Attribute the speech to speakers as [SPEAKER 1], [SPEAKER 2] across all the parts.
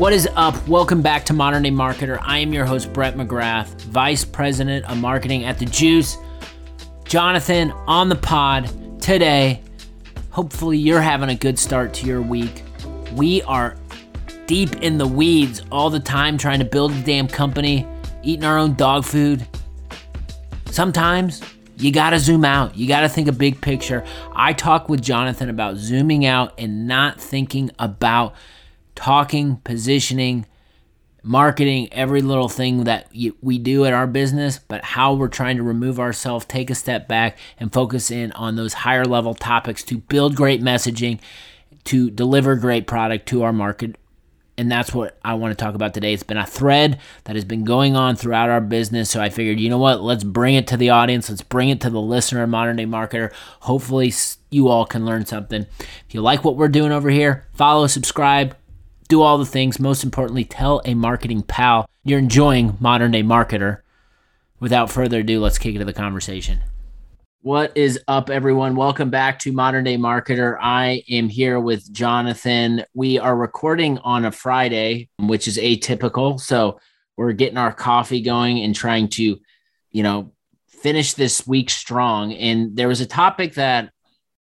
[SPEAKER 1] What is up? Welcome back to Modern Day Marketer. I am your host, Brett McGrath, Vice President of Marketing at The Juice. Jonathan on the pod today. Hopefully, you're having a good start to your week. We are deep in the weeds all the time trying to build a damn company, eating our own dog food. Sometimes you gotta zoom out. You gotta think a big picture. I talk with Jonathan about zooming out and not thinking about talking, positioning, marketing, every little thing that we do at our business, but how we're trying to remove ourselves, take a step back, and focus in on those higher level topics to build great messaging, to deliver great product to our market. And that's what I want to talk about today. It's been a thread that has been going on throughout our business. So I figured, you know what? Let's bring it to the audience. Let's bring it to the listener, modern day marketer. Hopefully, you all can learn something. If you like what we're doing over here, follow, subscribe, do all the things. Most importantly, tell a marketing pal you're enjoying Modern Day Marketer. Without further ado, let's kick into the conversation. What is up, everyone? Welcome back to Modern Day Marketer. I am here with Jonathan. We are recording on a Friday, which is atypical. So we're getting our coffee going and trying to, you know, finish this week strong. And there was a topic that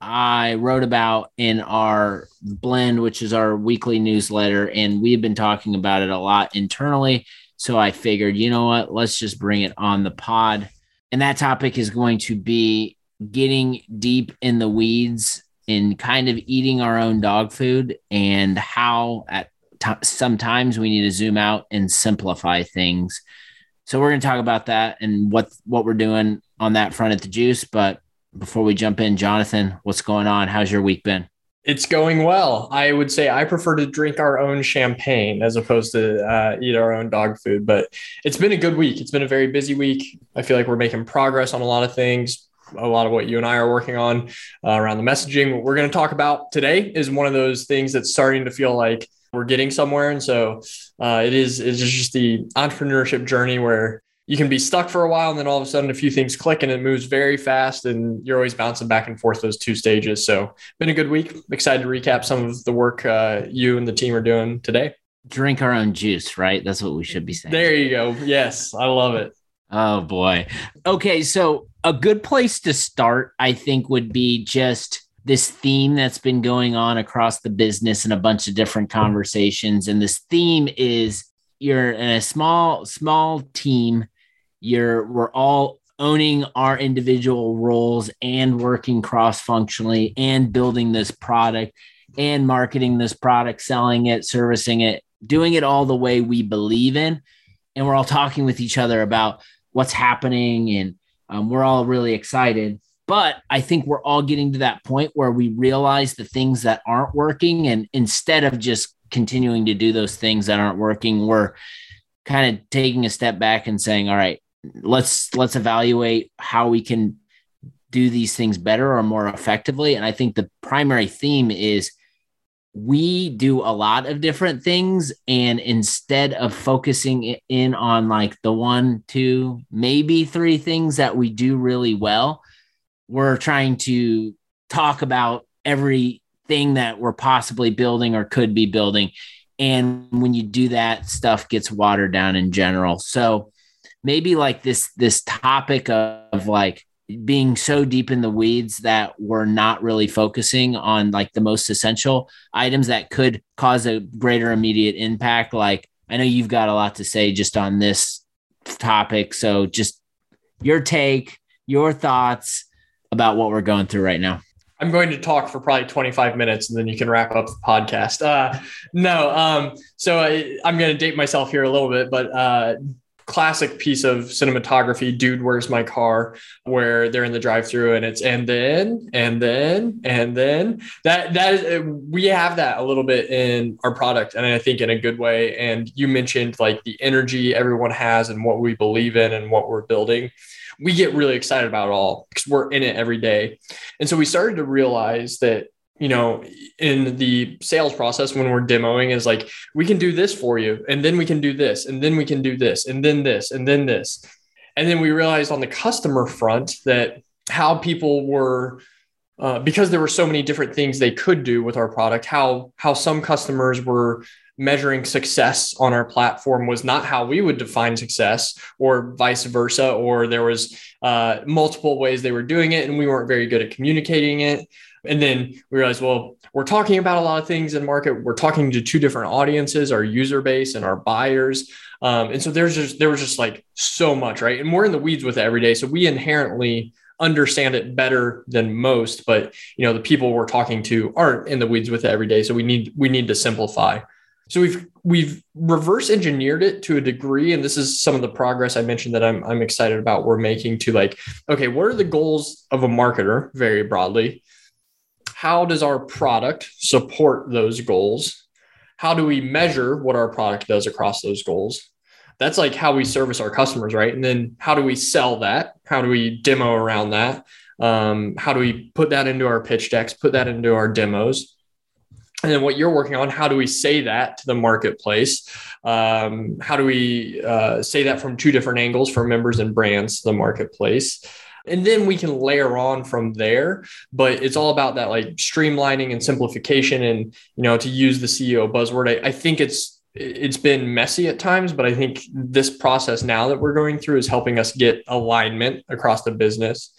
[SPEAKER 1] I wrote about in our blend, which is our weekly newsletter, and we've been talking about it a lot internally. So I figured, you know what, let's just bring it on the pod. And that topic is going to be getting deep in the weeds and kind of eating our own dog food and how at t- sometimes we need to zoom out and simplify things. So we're going to talk about that and what what we're doing on that front at the juice, but before we jump in, Jonathan, what's going on? How's your week been?
[SPEAKER 2] It's going well. I would say I prefer to drink our own champagne as opposed to uh, eat our own dog food. But it's been a good week. It's been a very busy week. I feel like we're making progress on a lot of things. A lot of what you and I are working on uh, around the messaging. What we're going to talk about today is one of those things that's starting to feel like we're getting somewhere. And so uh, it is it's just the entrepreneurship journey where you can be stuck for a while and then all of a sudden a few things click and it moves very fast and you're always bouncing back and forth those two stages. So been a good week. Excited to recap some of the work uh, you and the team are doing today.
[SPEAKER 1] Drink our own juice right? That's what we should be saying.
[SPEAKER 2] There you go. Yes i love it.
[SPEAKER 1] Oh boy. Okay so a good place to start i think would be just this theme that's been going on across the business and a bunch of different conversations. And this theme is you're in a small small team you're we're all owning our individual roles and working cross functionally and building this product and marketing this product, selling it, servicing it, doing it all the way we believe in. And we're all talking with each other about what's happening and um, we're all really excited. But I think we're all getting to that point where we realize the things that aren't working. And instead of just continuing to do those things that aren't working, we're kind of taking a step back and saying, all right, let's let's evaluate how we can do these things better or more effectively. And i think the primary theme is we do a lot of different things and instead of focusing in on like the one two maybe three things that we do really well we're trying to talk about everything that we're possibly building or could be building. And when you do that stuff gets watered down in general. So maybe like this this topic of, of like being so deep in the weeds that we're not really focusing on like the most essential items that could cause a greater immediate impact like i know you've got a lot to say just on this topic so just your take your thoughts about what we're going through right now
[SPEAKER 2] I'm going to talk for probably 25 minutes and then you can wrap up the podcast. Uh, no, um, so I, am going to date myself here a little bit, but uh, classic piece of cinematography dude where's my car where they're in the drive through and it's and then and then and then. That that is uh, we have that a little bit in our product and i think in a good way. And you mentioned like the energy everyone has and what we believe in and what we're building. We get really excited about all because we're in it every day. And so we started to realize that you know, in the sales process when we're demoing is like, we can do this for you, and then we can do this, and then we can do this, and then this, and then this. And then we realized on the customer front that how people were, uh, because there were so many different things they could do with our product, how how some customers were measuring success on our platform was not how we would define success or vice versa or there was uh, multiple ways they were doing it and we weren't very good at communicating it and then we realized well we're talking about a lot of things in market. We're talking to two different audiences our user base and our buyers. Um, and so there's just there was just like so much right? And we're in the weeds with it every day. So we inherently understand it better than most but you know the people we're talking to aren't in the weeds with it every day. So we need we need to simplify. So we've we've reverse engineered it to a degree, and this is some of the progress I mentioned that I'm I'm excited about. We're making to like, okay, what are the goals of a marketer very broadly? How does our product support those goals? How do we measure what our product does across those goals? That's like how we service our customers, right? And then how do we sell that? How do we demo around that? Um, how do we put that into our pitch decks? Put that into our demos? and then what you're working on how do we say that to the marketplace um, how do we uh, say that from two different angles for members and brands to the marketplace and then we can layer on from there. But it's all about that like streamlining and simplification and you know to use the ceo buzzword i, I think it's it's been messy at times but i think this process now that we're going through is helping us get alignment across the business.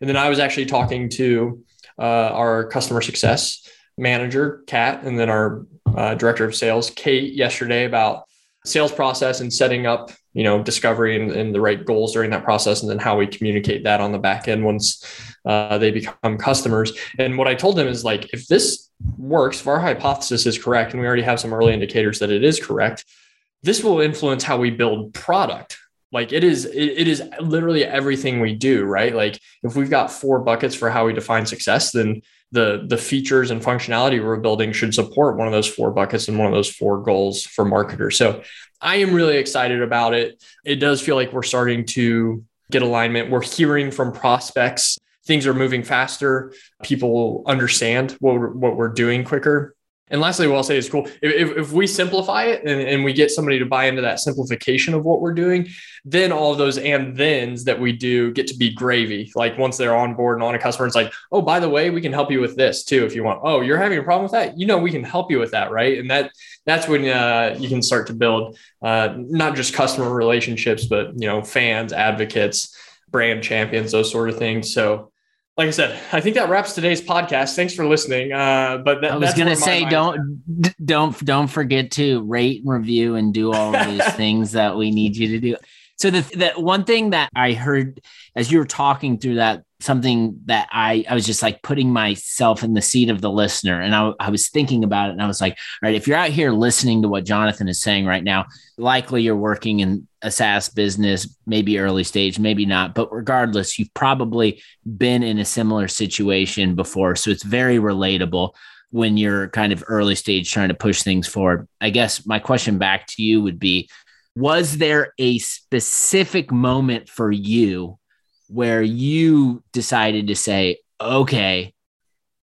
[SPEAKER 2] And then i was actually talking to uh, our customer success manager, Kat, and then our uh, director of sales, Kate, yesterday about sales process and setting up, you know, discovery and, and, the right goals during that process, and then how we communicate that on the back end once uh, they become customers. And what I told them is like, if this works, if our hypothesis is correct, and we already have some early indicators that it is correct, this will influence how we build product like it is it, it is literally everything we do right like if we've got four buckets for how we define success then the the features and functionality we're building should support one of those four buckets and one of those four goals for marketers. So I am really excited about it. It does feel like we're starting to get alignment. We're hearing from prospects things are moving faster. People understand what we're, what we're doing quicker. And lastly, what I'll say is cool. If, if we simplify it and, and we get somebody to buy into that simplification of what we're doing, then all of those and thens that we do get to be gravy. Like once they're on board and on a customer, it's like, oh, by the way, we can help you with this too if you want. Oh, you're having a problem with that? You know, we can help you with that, right? And that that's when uh, you can start to build uh, not just customer relationships, but you know, fans, advocates, brand champions, those sort of things. So like I said, I think that wraps today's podcast. Thanks for listening. Uh, but that,
[SPEAKER 1] I was going to say, don't don't don't forget to rate review and do all of these things that we need you to do. So the that one thing that I heard as you were talking through that something that I I was just like putting myself in the seat of the listener and I, I was thinking about it and I was like, all right, if you're out here listening to what Jonathan is saying right now, likely you're working in a SaaS business, maybe early stage, maybe not, but regardless, you've probably been in a similar situation before, so it's very relatable when you're kind of early stage trying to push things forward. I guess my question back to you would be was there a specific moment for you where you decided to say, okay,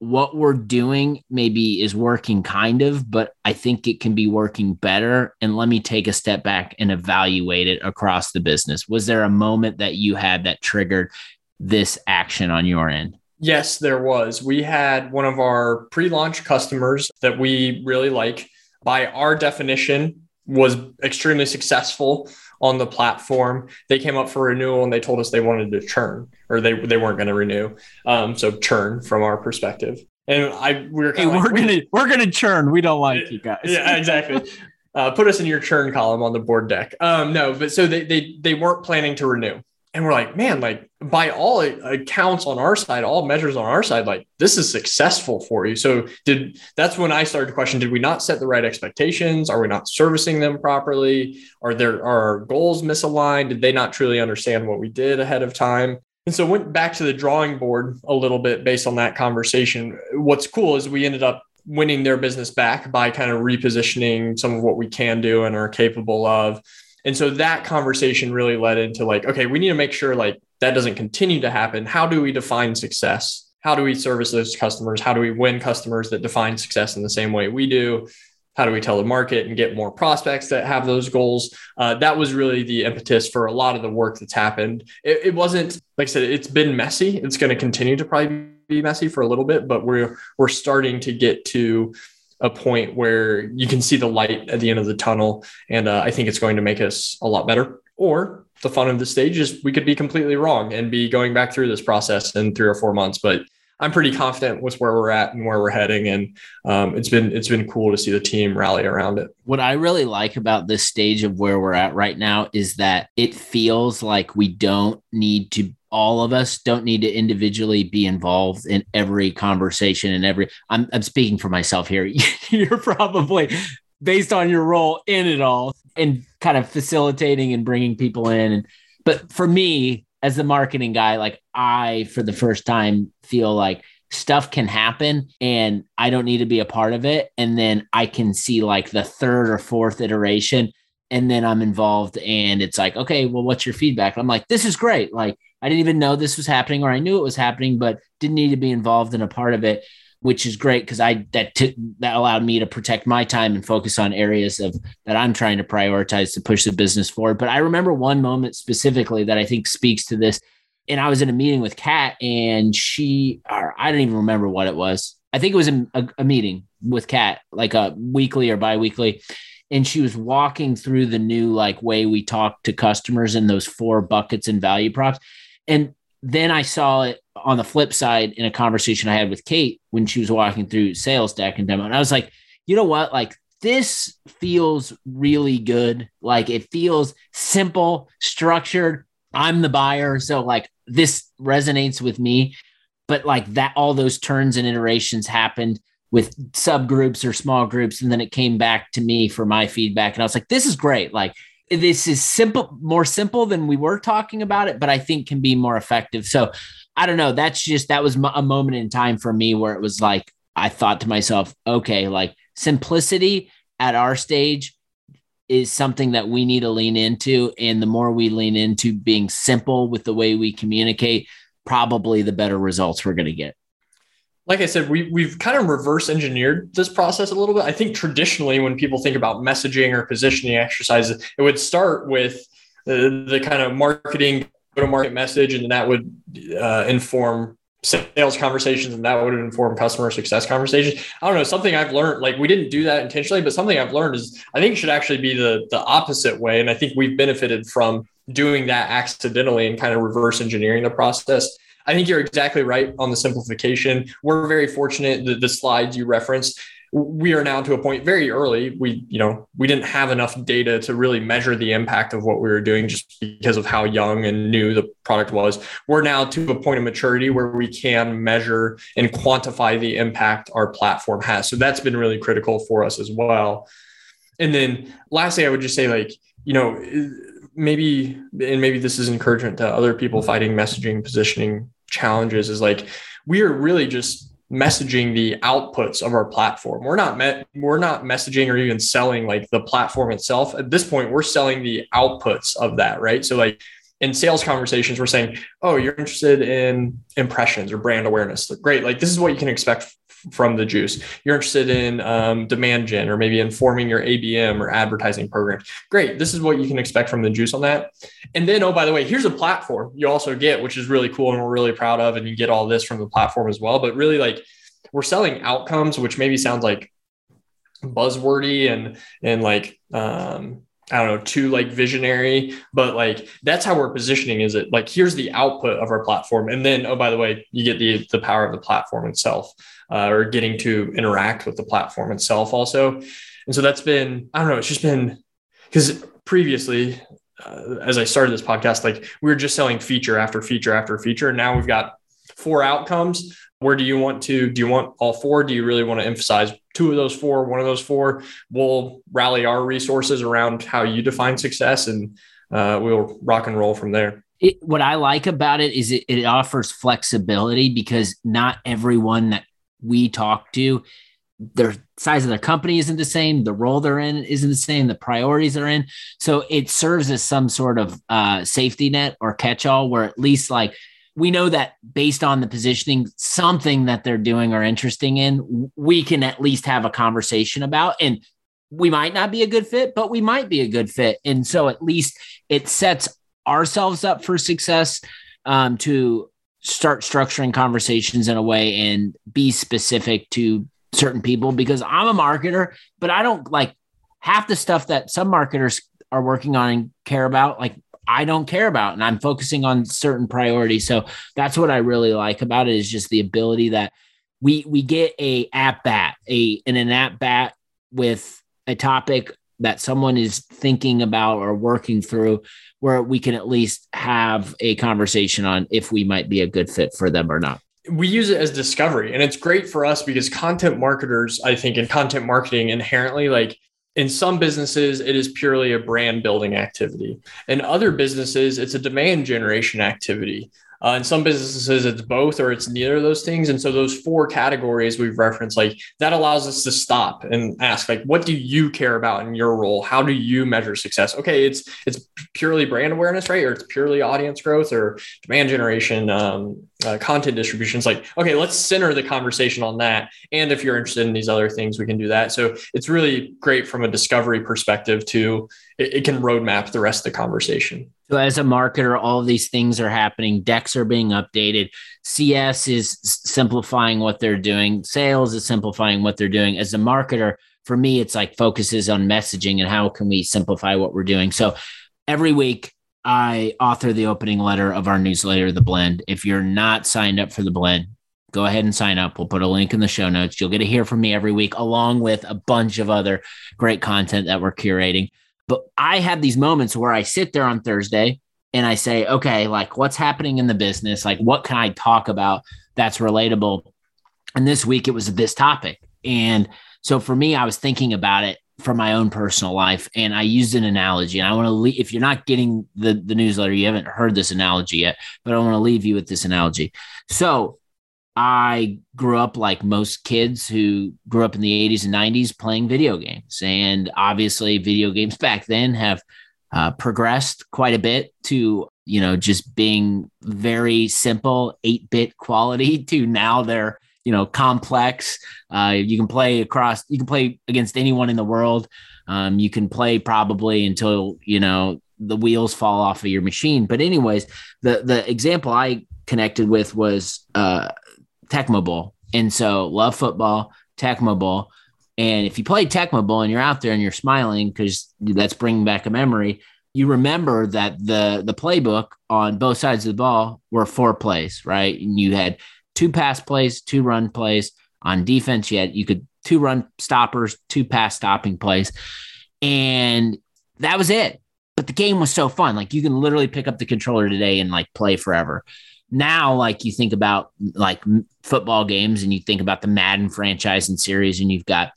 [SPEAKER 1] what we're doing maybe is working kind of, but I think it can be working better. And let me take a step back and evaluate it across the business. Was there a moment that you had that triggered this action on your end?
[SPEAKER 2] Yes, there was. We had one of our pre launch customers that we really like. By our definition, was extremely successful on the platform. They came up for renewal and they told us they wanted to churn or they, they weren't going to renew. Um, so churn from our perspective. And I we were
[SPEAKER 1] hey, like, we're gonna we're gonna churn. We don't like you guys.
[SPEAKER 2] yeah, exactly. Uh, put us in your churn column on the board deck. Um, no, but so they they they weren't planning to renew and we're like, man, like by all accounts on our side, all measures on our side, like this is successful for you. So did that's when I started to question: Did we not set the right expectations? Are we not servicing them properly? Are there are our goals misaligned? Did they not truly understand what we did ahead of time? And so went back to the drawing board a little bit based on that conversation. What's cool is we ended up winning their business back by kind of repositioning some of what we can do and are capable of and so that conversation really led into like, okay, we need to make sure like that doesn't continue to happen. How do we define success? How do we service those customers? How do we win customers that define success in the same way we do? How do we tell the market and get more prospects that have those goals? Uh, that was really the impetus for a lot of the work that's happened. It, it wasn't like I said; it's been messy. It's going to continue to probably be messy for a little bit, but we're we're starting to get to a point where you can see the light at the end of the tunnel. And uh, I think it's going to make us a lot better. Or the fun of the stage is we could be completely wrong and be going back through this process in three or four months. But I'm pretty confident with where we're at and where we're heading, and um, it's been it's been cool to see the team rally around it.
[SPEAKER 1] What I really like about this stage of where we're at right now is that it feels like we don't need to all of us don't need to individually be involved in every conversation and every I'm I'm speaking for myself here. You're probably based on your role in it all and kind of facilitating and bringing people in and but for me as the marketing guy like I for the first time feel like stuff can happen and I don't need to be a part of it. And then I can see like the third or fourth iteration and then I'm involved and it's like okay well what's your feedback? I'm like this is great. Like I didn't even know this was happening, or I knew it was happening, but didn't need to be involved in a part of it, which is great because I that took that allowed me to protect my time and focus on areas of that I'm trying to prioritize to push the business forward. But I remember one moment specifically that I think speaks to this. And I was in a meeting with Kat, and she, or I don't even remember what it was. I think it was a, a, a meeting with Kat, like a weekly or biweekly and she was walking through the new like way we talk to customers in those four buckets and value props and then I saw it on the flip side in a conversation I had with Kate when she was walking through sales deck and demo. And I was like, you know what? Like this feels really good. Like it feels simple, structured. I'm the buyer. So like this resonates with me. But like that, all those turns and iterations happened with subgroups or small groups. And then it came back to me for my feedback. And I was like, this is great. Like this is simple, more simple than we were talking about it, but I think can be more effective. So I don't know. That's just, that was a moment in time for me where it was like, I thought to myself, okay, like simplicity at our stage is something that we need to lean into. And the more we lean into being simple with the way we communicate, probably the better results we're going to get
[SPEAKER 2] like I said, we we've kind of reverse engineered this process a little bit. I think traditionally, when people think about messaging or positioning exercises, it would start with the, the kind of marketing go to market message, and then that would uh, inform sales conversations, and that would inform customer success conversations. I don't know something I've learned. Like we didn't do that intentionally, but something I've learned is I think it should actually be the the opposite way, and I think we've benefited from doing that accidentally and kind of reverse engineering the process I think you're exactly right on the simplification. We're very fortunate that the slides you referenced, we are now to a point very early. We, you know, we didn't have enough data to really measure the impact of what we were doing just because of how young and new the product was. We're now to a point of maturity where we can measure and quantify the impact our platform has. So that's been really critical for us as well. And then lastly, I would just say like, you know, maybe and maybe this is encouragement to other people fighting messaging positioning challenges is like we are really just messaging the outputs of our platform. We're not met, we're not messaging or even selling like the platform itself. At this point, we're selling the outputs of that, right? So like in sales conversations, we're saying, "Oh, you're interested in impressions or brand awareness. Great. Like this is what you can expect from the juice. You're interested in um, demand gen or maybe informing your ABM or advertising programs. Great. This is what you can expect from the juice on that. And then, oh, by the way, here's a platform you also get, which is really cool and we're really proud of. And you get all this from the platform as well. But really, like, we're selling outcomes, which maybe sounds like buzzwordy and and like um I don't know, too like visionary, but like that's how we're positioning is it like here's the output of our platform. And then, oh, by the way, you get the the power of the platform itself uh, or getting to interact with the platform itself also. And so that's been, I don't know, it's just been because previously, uh, as I started this podcast, like we were just selling feature after feature after feature. And now we've got four outcomes. Where do you want to? Do you want all four? Do you really want to emphasize two of those four, one of those four? We'll rally our resources around how you define success and uh, we'll rock and roll from there.
[SPEAKER 1] It, what I like about it is it, it offers flexibility because not everyone that we talk to, their size of their company isn't the same, the role they're in isn't the same, the priorities they're in. So it serves as some sort of uh, safety net or catch all where at least like we know that based on the positioning, something that they're doing or interesting in, we can at least have a conversation about. And we might not be a good fit, but we might be a good fit. And so at least it sets ourselves up for success um, to start structuring conversations in a way and be specific to certain people because I'm a marketer, but I don't like half the stuff that some marketers are working on and care about. Like I don't care about, and I'm focusing on certain priorities. So that's what I really like about it is just the ability that we we get a at bat, a an, an at bat with a topic that someone is thinking about or working through where we can at least have a conversation on if we might be a good fit for them or not.
[SPEAKER 2] We use it as discovery and it's great for us because content marketers i think in content marketing inherently like in some businesses it is purely a brand building activity. In other businesses it's a demand generation activity uh, in some businesses, it's both or it's neither of those things. And so those four categories we've referenced, like that allows us to stop and ask, like, what do you care about in your role? How do you measure success? Okay, it's it's purely brand awareness, right? Or it's purely audience growth or demand generation, um, uh, content distribution. It's like, okay, let's center the conversation on that. And if you're interested in these other things, we can do that. So it's really great from a discovery perspective to it, it can roadmap the rest of the conversation.
[SPEAKER 1] So, as a marketer, all these things are happening. Decks are being updated. CS is simplifying what they're doing. Sales is simplifying what they're doing. As a marketer, for me, it's like focuses on messaging and how can we simplify what we're doing. So, every week, I author the opening letter of our newsletter, The Blend. If you're not signed up for The Blend, go ahead and sign up. We'll put a link in the show notes. You'll get to hear from me every week, along with a bunch of other great content that we're curating. But I have these moments where I sit there on Thursday and I say, okay, like what's happening in the business? Like, what can I talk about that's relatable? And this week it was this topic. And so for me, I was thinking about it from my own personal life. And I used an analogy. And I want to leave, if you're not getting the, the newsletter, you haven't heard this analogy yet, but I want to leave you with this analogy. So I grew up like most kids who grew up in the 80s and 90s playing video games. And obviously, video games back then have uh, progressed quite a bit to, you know, just being very simple 8 bit quality to now they're, you know, complex. Uh, you can play across, you can play against anyone in the world. Um, you can play probably until, you know, the wheels fall off of your machine. But, anyways, the, the example I connected with was, uh, Tecmo Bowl. And so love football, Tecmo Bowl. And if you play Tecmo Bowl and you're out there and you're smiling because that's bringing back a memory, you remember that the the playbook on both sides of the ball were four plays, right? And you had two pass plays, two run plays. On defense, you had you could two run stoppers, two pass stopping plays, and that was it. But the game was so fun. Like you can literally pick up the controller today and like play forever now like you think about like football games and you think about the Madden franchise and series and you've got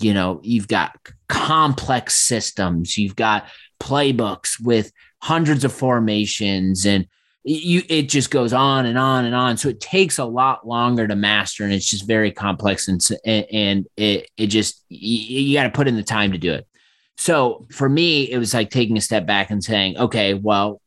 [SPEAKER 1] you know you've got complex systems. You've got playbooks with hundreds of formations and you it just goes on and on and on. So it takes a lot longer to master and it's just very complex and and it it just you, you got to put in the time to do it. So for me it was like taking a step back and saying okay well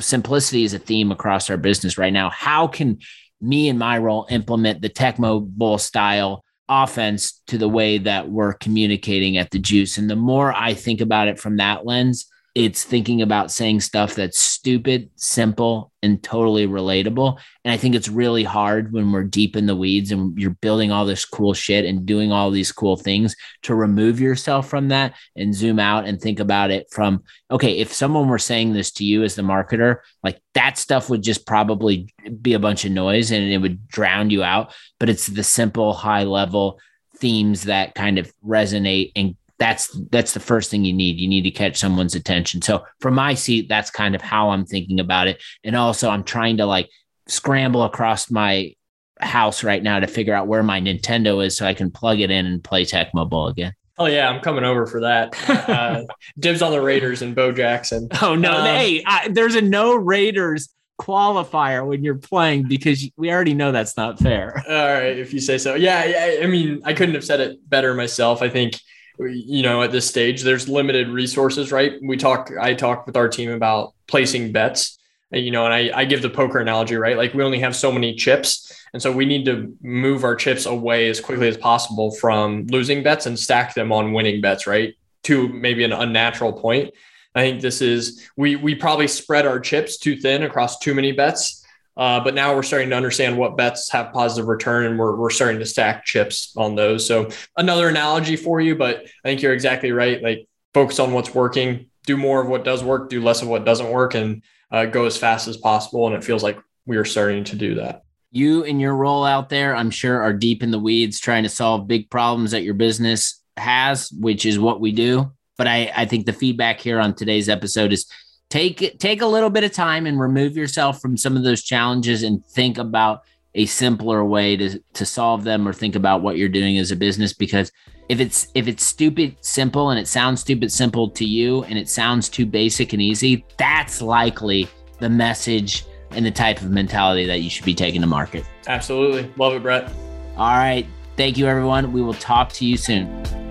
[SPEAKER 1] simplicity is a theme across our business right now. How can me and my role implement the Tecmo Bowl style offense to the way that we're communicating at the juice? And the more I think about it from that lens, it's thinking about saying stuff that's stupid, simple, and totally relatable. And I think it's really hard when we're deep in the weeds and you're building all this cool shit and doing all these cool things to remove yourself from that and zoom out and think about it from, okay, if someone were saying this to you as the marketer, like that stuff would just probably be a bunch of noise and it would drown you out. But it's the simple, high level themes that kind of resonate and that's that's the first thing you need you need to catch someone's attention so from my seat that's kind of how i'm thinking about it and also i'm trying to like scramble across my house right now to figure out where my nintendo is so i can plug it in and play tecmo bowl again
[SPEAKER 2] Oh yeah, I'm coming over for that. Uh, dibs on the Raiders and Bo Jackson.
[SPEAKER 1] Oh no, um, hey, I, there's a no Raiders qualifier when you're playing because we already know that's not fair.
[SPEAKER 2] All right, if you say so. Yeah, yeah. I mean, I couldn't have said it better myself. I think you know at this stage there's limited resources right? We talk i talk with our team about placing bets. You know and I, I give the poker analogy right? Like we only have so many chips. And so we need to move our chips away as quickly as possible from losing bets and stack them on winning bets right? To maybe an unnatural point. I think this is we we probably spread our chips too thin across too many bets Uh, but now we're starting to understand what bets have positive return and we're, we're starting to stack chips on those. So another analogy for you, but I think you're exactly right. Like focus on what's working, do more of what does work, do less of what doesn't work, and uh, go as fast as possible. And it feels like we are starting to do that.
[SPEAKER 1] You and your role out there, I'm sure, are deep in the weeds trying to solve big problems that your business has, which is what we do. But I, I think the feedback here on today's episode is take take a little bit of time and remove yourself from some of those challenges and think about a simpler way to to solve them or think about what you're doing as a business because if it's if it's stupid simple and it sounds stupid simple to you and it sounds too basic and easy that's likely the message and the type of mentality that you should be taking to market.
[SPEAKER 2] Absolutely. Love it brett.
[SPEAKER 1] All right. Thank you everyone. We will talk to you soon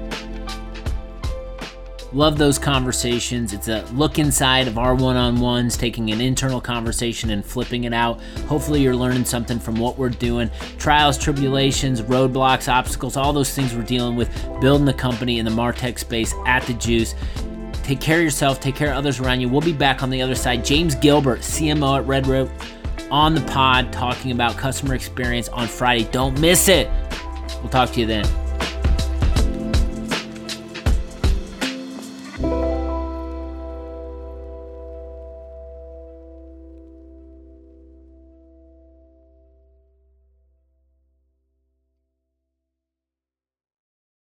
[SPEAKER 1] Love those conversations. It's a look inside of our one on ones, taking an internal conversation and flipping it out. Hopefully, you're learning something from what we're doing trials, tribulations, roadblocks, obstacles, all those things we're dealing with, building the company in the Martech space at the Juice. Take care of yourself, take care of others around you. We'll be back on the other side. James Gilbert, CMO at Red Rope, on the pod talking about customer experience on Friday. Don't miss it. We'll talk to you then.